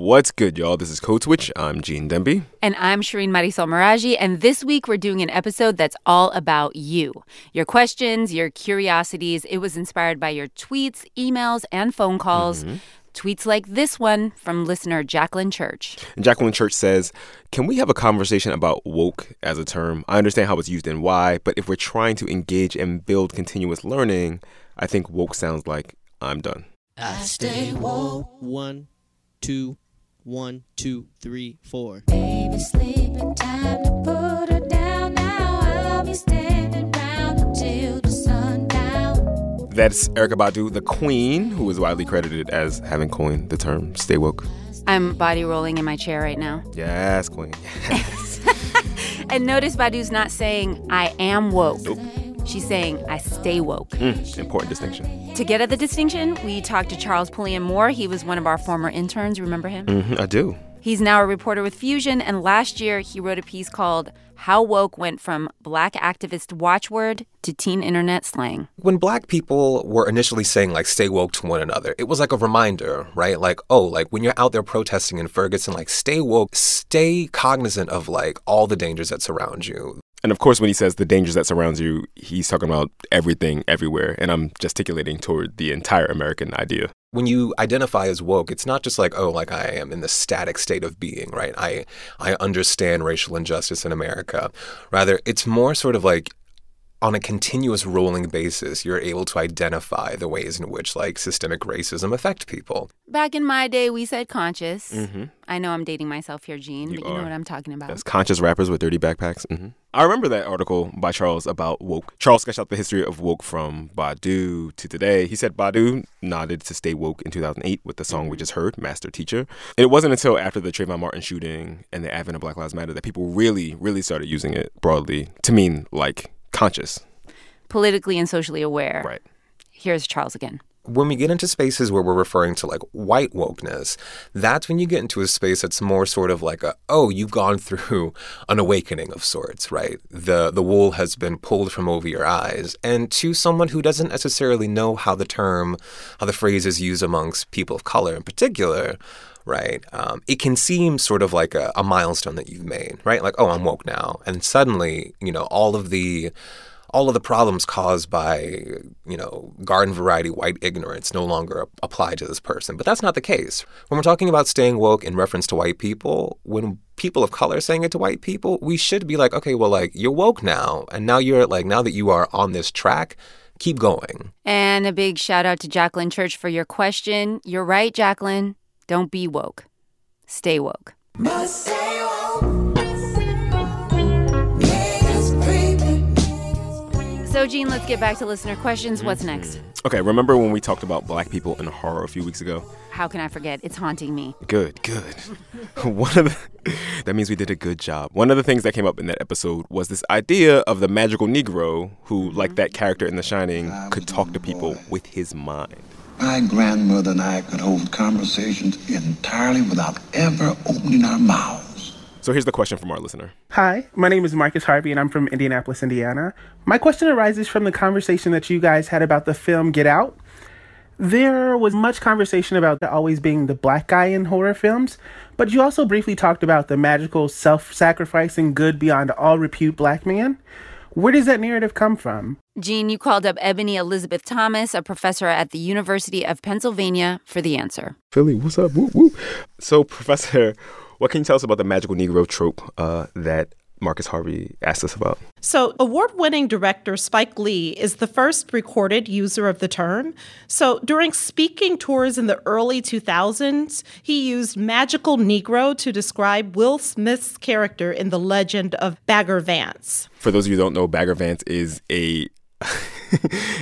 What's good, y'all? This is Code Switch. I'm Gene Demby. And I'm Shireen Marisol Meraji. And this week we're doing an episode that's all about you. Your questions, your curiosities. It was inspired by your tweets, emails, and phone calls. Mm-hmm. Tweets like this one from listener Jacqueline Church. And Jacqueline Church says, Can we have a conversation about woke as a term? I understand how it's used and why, but if we're trying to engage and build continuous learning, I think woke sounds like I'm done. I stay woke. One, two, one, two, three, four. Baby, sleeping time to put her down now. I'll be standing round until the sundown. That's Erykah Badu, the queen, who is widely credited as having coined the term stay woke. I'm body rolling in my chair right now. Yes, queen. Yes. and notice Badu's not saying, I am woke. Nope. She's saying, I stay woke. Mm, important distinction. To get at the distinction, we talked to Charles Pulliam Moore. He was one of our former interns. Remember him? Mm-hmm, I do. He's now a reporter with Fusion, and last year he wrote a piece called How Woke Went from Black Activist Watchword to Teen Internet Slang. When black people were initially saying, like, stay woke to one another, it was like a reminder, right? Like, oh, like when you're out there protesting in Ferguson, like, stay woke, stay cognizant of, like, all the dangers that surround you. And of course, when he says the dangers that surrounds you, he's talking about everything, everywhere. And I'm gesticulating toward the entire American idea. When you identify as woke, it's not just like, oh, like I am in the static state of being, right? I I understand racial injustice in America. Rather, it's more sort of like on a continuous rolling basis, you're able to identify the ways in which like systemic racism affect people. Back in my day, we said conscious. Mm-hmm. I know I'm dating myself here, Gene, you but you are. know what I'm talking about. Yes, conscious rappers with dirty backpacks. Mm-hmm. I remember that article by Charles about woke. Charles sketched out the history of woke from Badu to today. He said Badu nodded to stay woke in 2008 with the song we just heard, Master Teacher. It wasn't until after the Trayvon Martin shooting and the advent of Black Lives Matter that people really, really started using it broadly to mean like conscious, politically and socially aware. Right. Here's Charles again. When we get into spaces where we're referring to like white wokeness, that's when you get into a space that's more sort of like a oh, you've gone through an awakening of sorts, right? The the wool has been pulled from over your eyes. And to someone who doesn't necessarily know how the term, how the phrase is used amongst people of color in particular, right? Um, it can seem sort of like a, a milestone that you've made, right? Like, oh, I'm woke now, and suddenly, you know, all of the all of the problems caused by, you know, garden variety white ignorance no longer apply to this person. But that's not the case. When we're talking about staying woke in reference to white people, when people of color saying it to white people, we should be like, okay, well, like, you're woke now. And now you're like, now that you are on this track, keep going. And a big shout out to Jacqueline Church for your question. You're right, Jacqueline. Don't be woke, stay woke. So, Gene, let's get back to listener questions. What's mm-hmm. next? Okay, remember when we talked about black people in horror a few weeks ago? How can I forget? It's haunting me. Good, good. One of the, that means we did a good job. One of the things that came up in that episode was this idea of the magical Negro who, mm-hmm. like that character in The Shining, could talk to people with his mind. My grandmother and I could hold conversations entirely without ever opening our mouths. So here's the question from our listener. Hi, my name is Marcus Harvey and I'm from Indianapolis, Indiana. My question arises from the conversation that you guys had about the film Get Out. There was much conversation about always being the black guy in horror films, but you also briefly talked about the magical, self sacrificing, good beyond all repute black man. Where does that narrative come from? Gene, you called up Ebony Elizabeth Thomas, a professor at the University of Pennsylvania, for the answer. Philly, what's up? Woo, woo. So, Professor, what can you tell us about the magical Negro trope uh, that Marcus Harvey asked us about. So, award winning director Spike Lee is the first recorded user of the term. So, during speaking tours in the early 2000s, he used magical Negro to describe Will Smith's character in the legend of Bagger Vance. For those of you who don't know, Bagger Vance is a.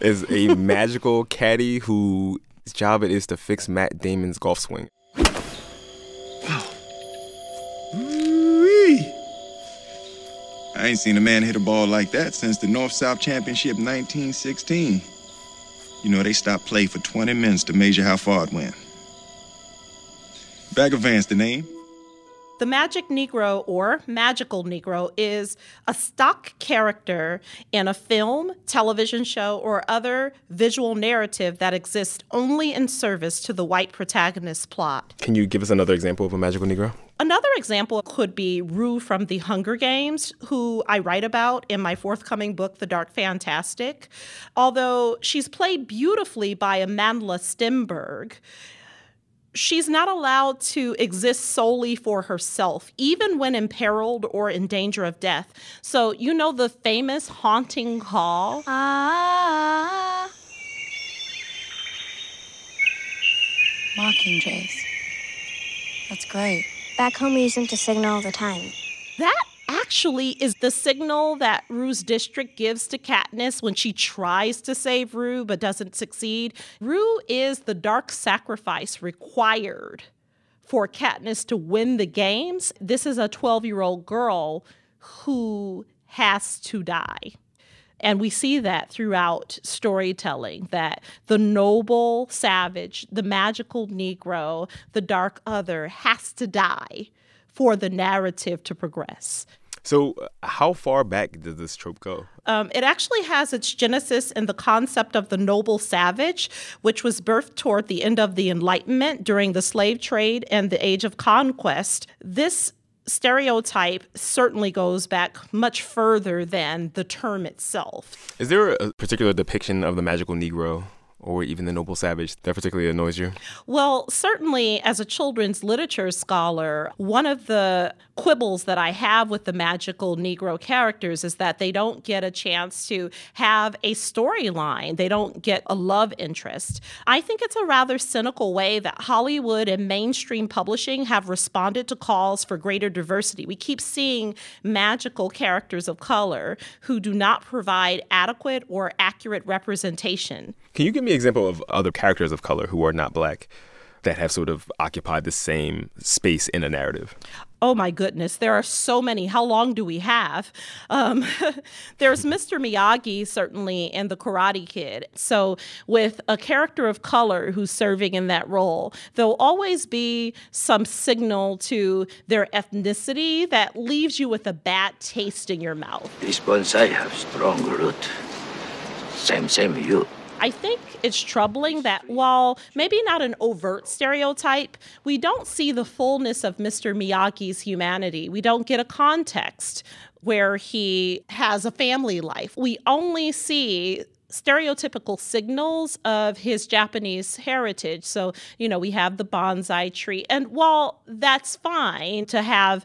is a magical caddy whose job it is to fix Matt Damon's golf swing. I ain't seen a man hit a ball like that since the North South Championship 1916. You know, they stopped play for 20 minutes to measure how far it went. Bagger Vance, the name? The Magic Negro or Magical Negro is a stock character in a film, television show, or other visual narrative that exists only in service to the white protagonist's plot. Can you give us another example of a magical Negro? Another example could be Rue from the Hunger Games, who I write about in my forthcoming book, The Dark Fantastic. Although she's played beautifully by Amandla Stenberg, she's not allowed to exist solely for herself, even when imperiled or in danger of death. So, you know the famous haunting call? Ah. Mockingjays. That's great. Back home, we use them to signal all the time. That actually is the signal that Rue's district gives to Katniss when she tries to save Rue but doesn't succeed. Rue is the dark sacrifice required for Katniss to win the games. This is a 12 year old girl who has to die. And we see that throughout storytelling that the noble savage, the magical Negro, the dark other has to die for the narrative to progress. So, uh, how far back does this trope go? Um, it actually has its genesis in the concept of the noble savage, which was birthed toward the end of the Enlightenment during the slave trade and the Age of Conquest. This stereotype certainly goes back much further than the term itself. Is there a particular depiction of the magical Negro or even the noble savage that particularly annoys you? Well, certainly as a children's literature scholar, one of the quibbles that I have with the magical Negro characters is that they don't get a chance to have a storyline. They don't get a love interest. I think it's a rather cynical way that Hollywood and mainstream publishing have responded to calls for greater diversity. We keep seeing magical characters of color who do not provide adequate or accurate representation. Can you give me an example of other characters of color who are not black that have sort of occupied the same space in a narrative? Oh my goodness, there are so many. How long do we have? Um, there's Mr. Miyagi, certainly, in The Karate Kid. So, with a character of color who's serving in that role, there'll always be some signal to their ethnicity that leaves you with a bad taste in your mouth. This bonsai have strong root. Same, same you. I think it's troubling that while maybe not an overt stereotype, we don't see the fullness of Mr. Miyagi's humanity. We don't get a context where he has a family life. We only see stereotypical signals of his Japanese heritage. So, you know, we have the bonsai tree. And while that's fine to have,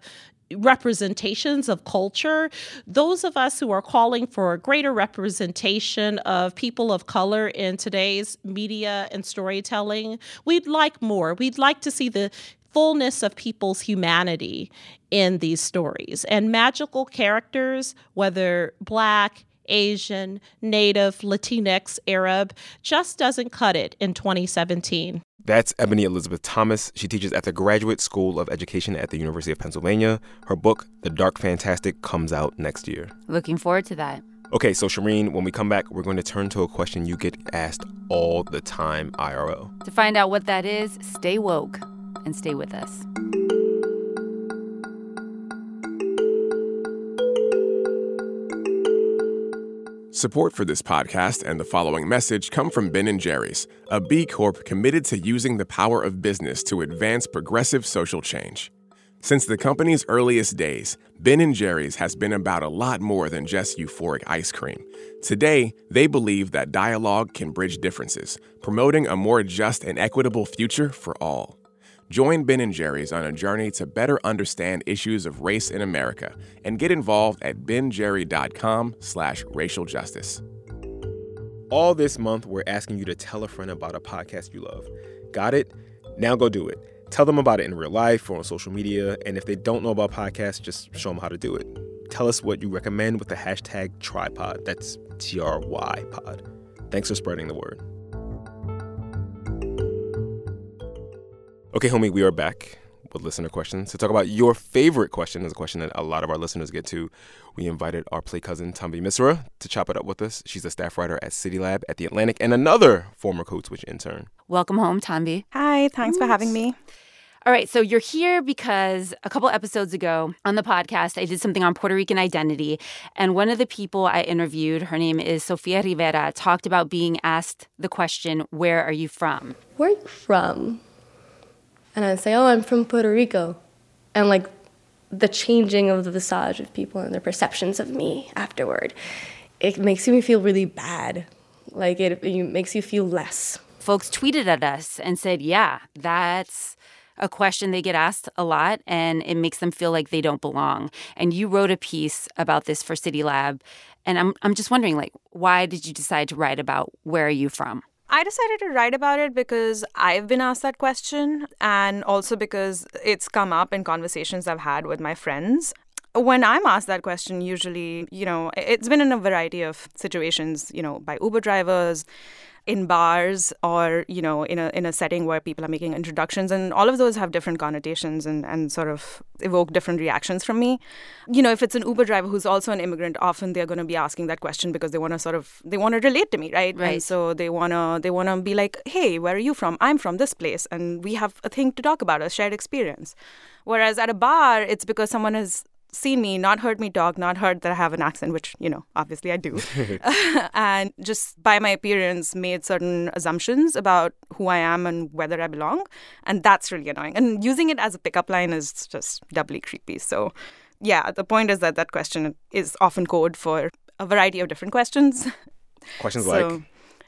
representations of culture, those of us who are calling for a greater representation of people of color in today's media and storytelling, we'd like more. We'd like to see the fullness of people's humanity in these stories. And magical characters, whether black, Asian, Native, Latinx, Arab, just doesn't cut it in 2017. That's Ebony Elizabeth Thomas. She teaches at the Graduate School of Education at the University of Pennsylvania. Her book, The Dark Fantastic, comes out next year. Looking forward to that. Okay, so Shireen, when we come back, we're going to turn to a question you get asked all the time, IRL. To find out what that is, stay woke and stay with us. Support for this podcast and the following message come from Ben & Jerry's, a B Corp committed to using the power of business to advance progressive social change. Since the company's earliest days, Ben & Jerry's has been about a lot more than just euphoric ice cream. Today, they believe that dialogue can bridge differences, promoting a more just and equitable future for all. Join Ben & Jerry's on a journey to better understand issues of race in America and get involved at benjerry.com slash racial justice. All this month, we're asking you to tell a friend about a podcast you love. Got it? Now go do it. Tell them about it in real life or on social media. And if they don't know about podcasts, just show them how to do it. Tell us what you recommend with the hashtag trypod. That's T R Y pod. Thanks for spreading the word. Okay, homie, we are back with listener questions to talk about your favorite question. Is a question that a lot of our listeners get to. We invited our play cousin Tanvi Misra to chop it up with us. She's a staff writer at City Lab at the Atlantic and another former Code Switch intern. Welcome home, Tanvi. Hi, thanks for having me. All right, so you're here because a couple episodes ago on the podcast, I did something on Puerto Rican identity. And one of the people I interviewed, her name is Sofia Rivera, talked about being asked the question, Where are you from? Where are you from? And I'd say, Oh, I'm from Puerto Rico. And like the changing of the visage of people and their perceptions of me afterward, it makes me feel really bad. Like it, it makes you feel less. Folks tweeted at us and said, Yeah, that's a question they get asked a lot and it makes them feel like they don't belong. And you wrote a piece about this for City Lab and I'm I'm just wondering like why did you decide to write about where are you from? I decided to write about it because I've been asked that question and also because it's come up in conversations I've had with my friends. When I'm asked that question, usually, you know, it's been in a variety of situations, you know, by Uber drivers, in bars or you know in a in a setting where people are making introductions and all of those have different connotations and and sort of evoke different reactions from me. You know if it's an uber driver who's also an immigrant often they're going to be asking that question because they want to sort of they want to relate to me right? Right. and so they want to they want to be like hey where are you from? I'm from this place and we have a thing to talk about a shared experience. Whereas at a bar it's because someone has seen me, not heard me talk, not heard that I have an accent, which, you know, obviously I do, and just by my appearance made certain assumptions about who I am and whether I belong. And that's really annoying. And using it as a pickup line is just doubly creepy. So, yeah, the point is that that question is often code for a variety of different questions. Questions so, like?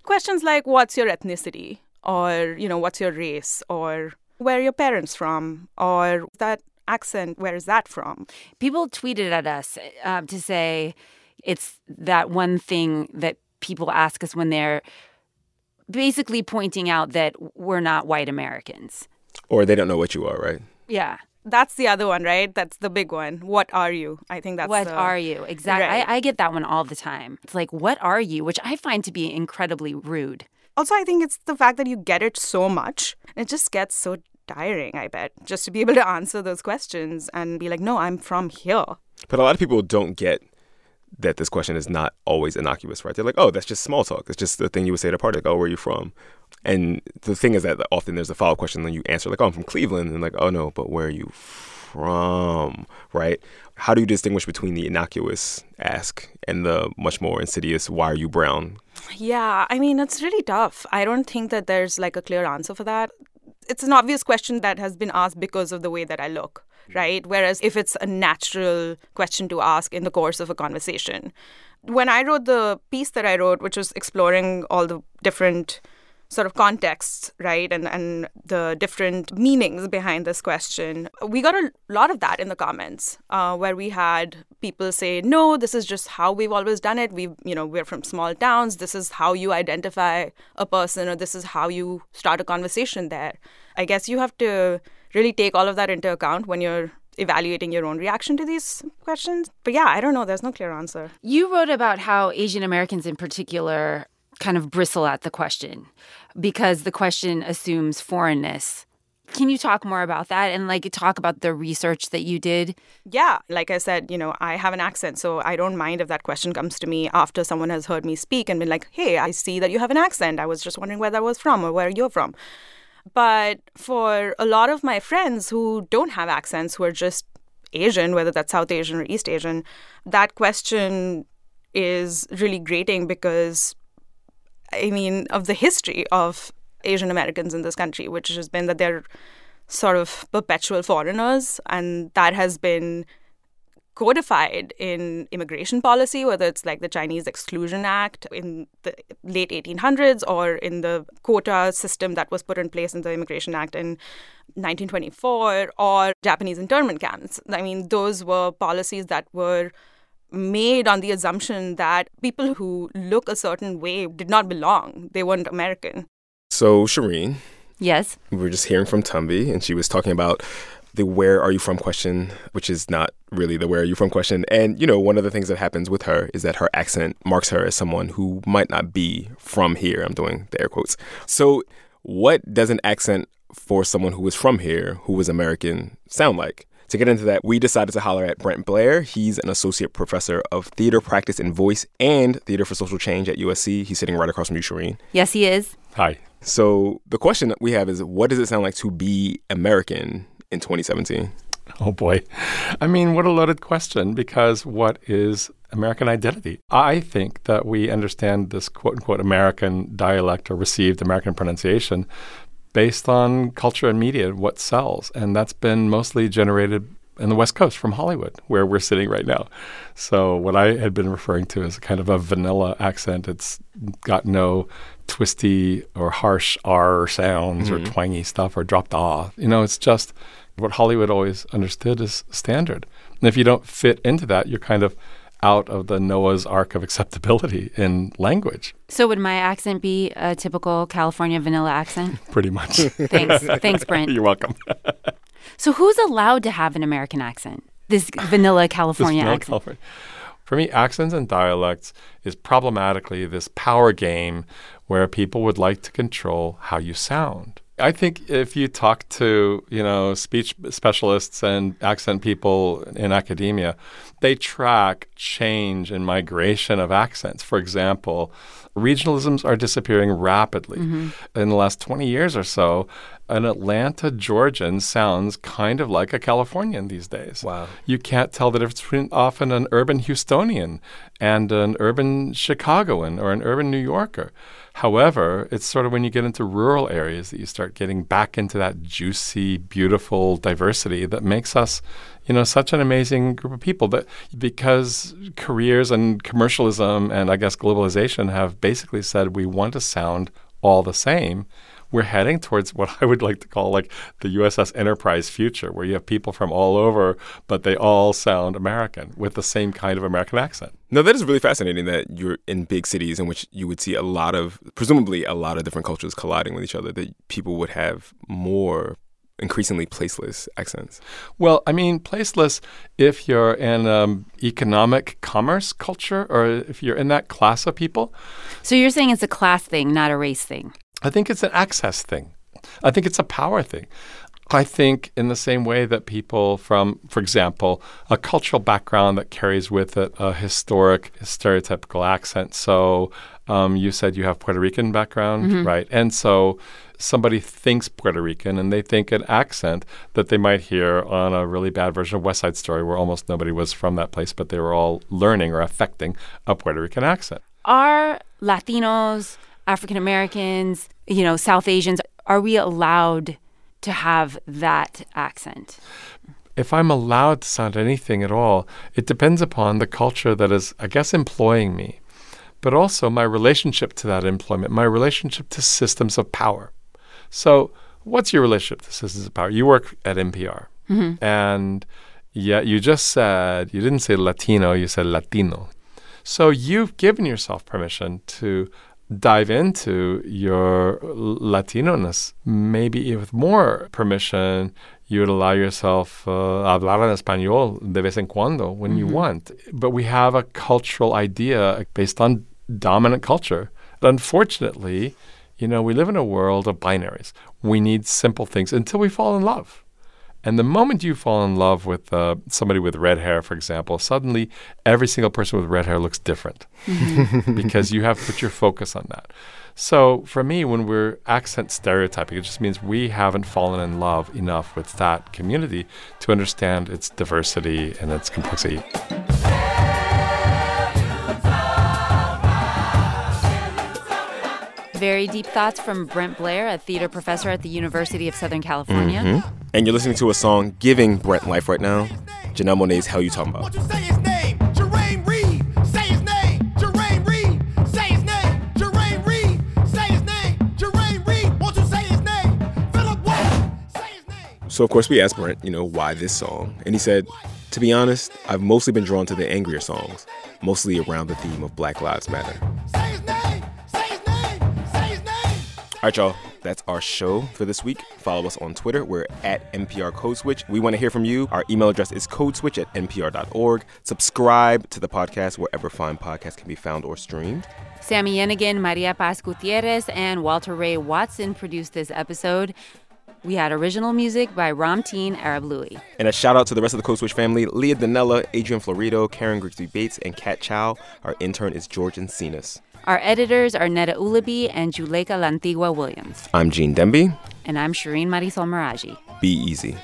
Questions like, what's your ethnicity? Or, you know, what's your race? Or where are your parents from? Or that accent, where is that from? People tweeted at us uh, to say it's that one thing that people ask us when they're basically pointing out that we're not white Americans. Or they don't know what you are, right? Yeah. That's the other one, right? That's the big one. What are you? I think that's what the, are you exactly. Right. I, I get that one all the time. It's like, what are you? Which I find to be incredibly rude. Also, I think it's the fact that you get it so much. It just gets so tiring, I bet, just to be able to answer those questions and be like, no, I'm from here. But a lot of people don't get that this question is not always innocuous, right? They're like, oh, that's just small talk. It's just the thing you would say at a party, like, oh, where are you from? And the thing is that often there's a follow up question, and you answer, like, oh, I'm from Cleveland. And like, oh, no, but where are you from? Right? How do you distinguish between the innocuous ask and the much more insidious, why are you brown? Yeah, I mean, it's really tough. I don't think that there's like a clear answer for that it's an obvious question that has been asked because of the way that I look, mm. right? Whereas if it's a natural question to ask in the course of a conversation. When I wrote the piece that I wrote, which was exploring all the different sort of contexts, right, and and the different meanings behind this question. We got a lot of that in the comments, uh, where we had people say, "No, this is just how we've always done it. We, you know, we're from small towns. This is how you identify a person, or this is how you start a conversation there." I guess you have to really take all of that into account when you're evaluating your own reaction to these questions. But yeah, I don't know. There's no clear answer. You wrote about how Asian Americans in particular kind of bristle at the question because the question assumes foreignness. Can you talk more about that and like talk about the research that you did? Yeah, like I said, you know, I have an accent, so I don't mind if that question comes to me after someone has heard me speak and been like, "Hey, I see that you have an accent. I was just wondering where that was from or where you're from." But for a lot of my friends who don't have accents, who are just Asian, whether that's South Asian or East Asian, that question is really grating because I mean, of the history of Asian Americans in this country, which has been that they're sort of perpetual foreigners, and that has been codified in immigration policy, whether it's like the Chinese Exclusion Act in the late 1800s or in the quota system that was put in place in the Immigration Act in 1924 or Japanese internment camps. I mean, those were policies that were made on the assumption that people who look a certain way did not belong. They weren't American. So, Shireen. Yes. We were just hearing from Tanvi, and she was talking about the where are you from question, which is not really the where are you from question. And, you know, one of the things that happens with her is that her accent marks her as someone who might not be from here. I'm doing the air quotes. So, what does an accent for someone who is from here, who is American, sound like? To get into that, we decided to holler at Brent Blair. He's an associate professor of theater practice and voice and theater for social change at USC. He's sitting right across from you, Shireen. Yes, he is. Hi. So the question that we have is what does it sound like to be American in 2017? Oh boy. I mean, what a loaded question because what is American identity? I think that we understand this quote unquote American dialect or received American pronunciation based on culture and media, what sells. And that's been mostly generated in the West Coast from Hollywood, where we're sitting right now. So, what I had been referring to is kind of a vanilla accent. It's got no twisty or harsh R sounds mm-hmm. or twangy stuff or dropped off. You know, it's just what Hollywood always understood as standard. And if you don't fit into that, you're kind of out of the Noah's Ark of acceptability in language. So would my accent be a typical California vanilla accent? Pretty much. Thanks. Thanks, Brent. You're welcome. so who's allowed to have an American accent? This vanilla California this vanilla accent. California. For me, accents and dialects is problematically this power game where people would like to control how you sound. I think if you talk to, you know, speech specialists and accent people in academia, they track change and migration of accents. For example, regionalisms are disappearing rapidly. Mm-hmm. In the last 20 years or so, an Atlanta Georgian sounds kind of like a Californian these days. Wow. You can't tell the difference between often an urban Houstonian and an urban Chicagoan or an urban New Yorker. However, it's sort of when you get into rural areas that you start getting back into that juicy, beautiful diversity that makes us, you know, such an amazing group of people. That because careers and commercialism and I guess globalization have basically said we want to sound all the same we're heading towards what I would like to call like the USS Enterprise future, where you have people from all over, but they all sound American with the same kind of American accent. No, that is really fascinating that you're in big cities in which you would see a lot of, presumably, a lot of different cultures colliding with each other, that people would have more increasingly placeless accents? Well, I mean, placeless if you're in um, economic commerce culture or if you're in that class of people. So you're saying it's a class thing, not a race thing? I think it's an access thing. I think it's a power thing. I think, in the same way that people from, for example, a cultural background that carries with it a historic, stereotypical accent. So, um, you said you have Puerto Rican background, mm-hmm. right? And so, somebody thinks Puerto Rican and they think an accent that they might hear on a really bad version of West Side Story, where almost nobody was from that place, but they were all learning or affecting a Puerto Rican accent. Are Latinos African Americans, you know, South Asians, are we allowed to have that accent? If I'm allowed to sound anything at all, it depends upon the culture that is, I guess, employing me, but also my relationship to that employment, my relationship to systems of power. So, what's your relationship to systems of power? You work at NPR, mm-hmm. and yet you just said, you didn't say Latino, you said Latino. So, you've given yourself permission to dive into your Latino-ness, maybe with more permission, you would allow yourself uh, hablar en español de vez en cuando when mm-hmm. you want. But we have a cultural idea based on dominant culture. Unfortunately, you know, we live in a world of binaries. We need simple things until we fall in love. And the moment you fall in love with uh, somebody with red hair, for example, suddenly every single person with red hair looks different because you have put your focus on that. So for me, when we're accent stereotyping, it just means we haven't fallen in love enough with that community to understand its diversity and its complexity. Very deep thoughts from Brent Blair, a theater professor at the University of Southern California. Mm-hmm. And you're listening to a song giving Brent life right now. Janelle Monáe's Hell You Talmbout. So, of course, we asked Brent, you know, why this song? And he said, to be honest, I've mostly been drawn to the angrier songs, mostly around the theme of Black Lives Matter. All right, y'all. That's our show for this week. Follow us on Twitter. We're at NPR Code Switch. We want to hear from you. Our email address is codeswitch at npr.org. Subscribe to the podcast wherever fine podcasts can be found or streamed. Sami Yenigun, Maria Paz Gutierrez, and Walter Ray Watson produced this episode. We had original music by Ramtin Arablouei. And a shout out to the rest of the Code Switch family Leah Donnella, Adrian Florido, Karen Grigsby Bates, and Kat Chow. Our intern is George Encinas. Our editors are Neda Ulaby and Juleyka Lantigua-Williams. I'm Gene Demby. And I'm Shireen Marisol Meraji. Be easy.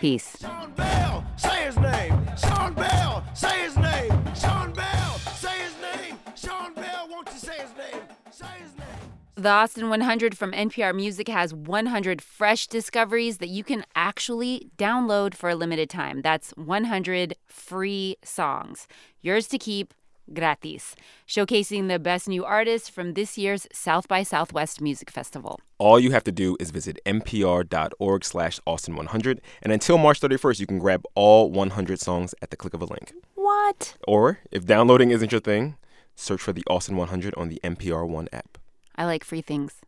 Peace. Sean Bell, say his name. Sean Bell, say his name. Sean Bell, say his name. Sean Bell, won't you say his name? Say his name. The Austin 100 from NPR Music has 100 fresh discoveries that you can actually download for a limited time. That's 100 free songs. Yours to keep gratis, showcasing the best new artists from this year's South by Southwest Music Festival. All you have to do is visit npr.org slash austin100, and until March 31st, you can grab all 100 songs at the click of a link. What? Or, if downloading isn't your thing, search for the Austin 100 on the NPR One app. I like free things.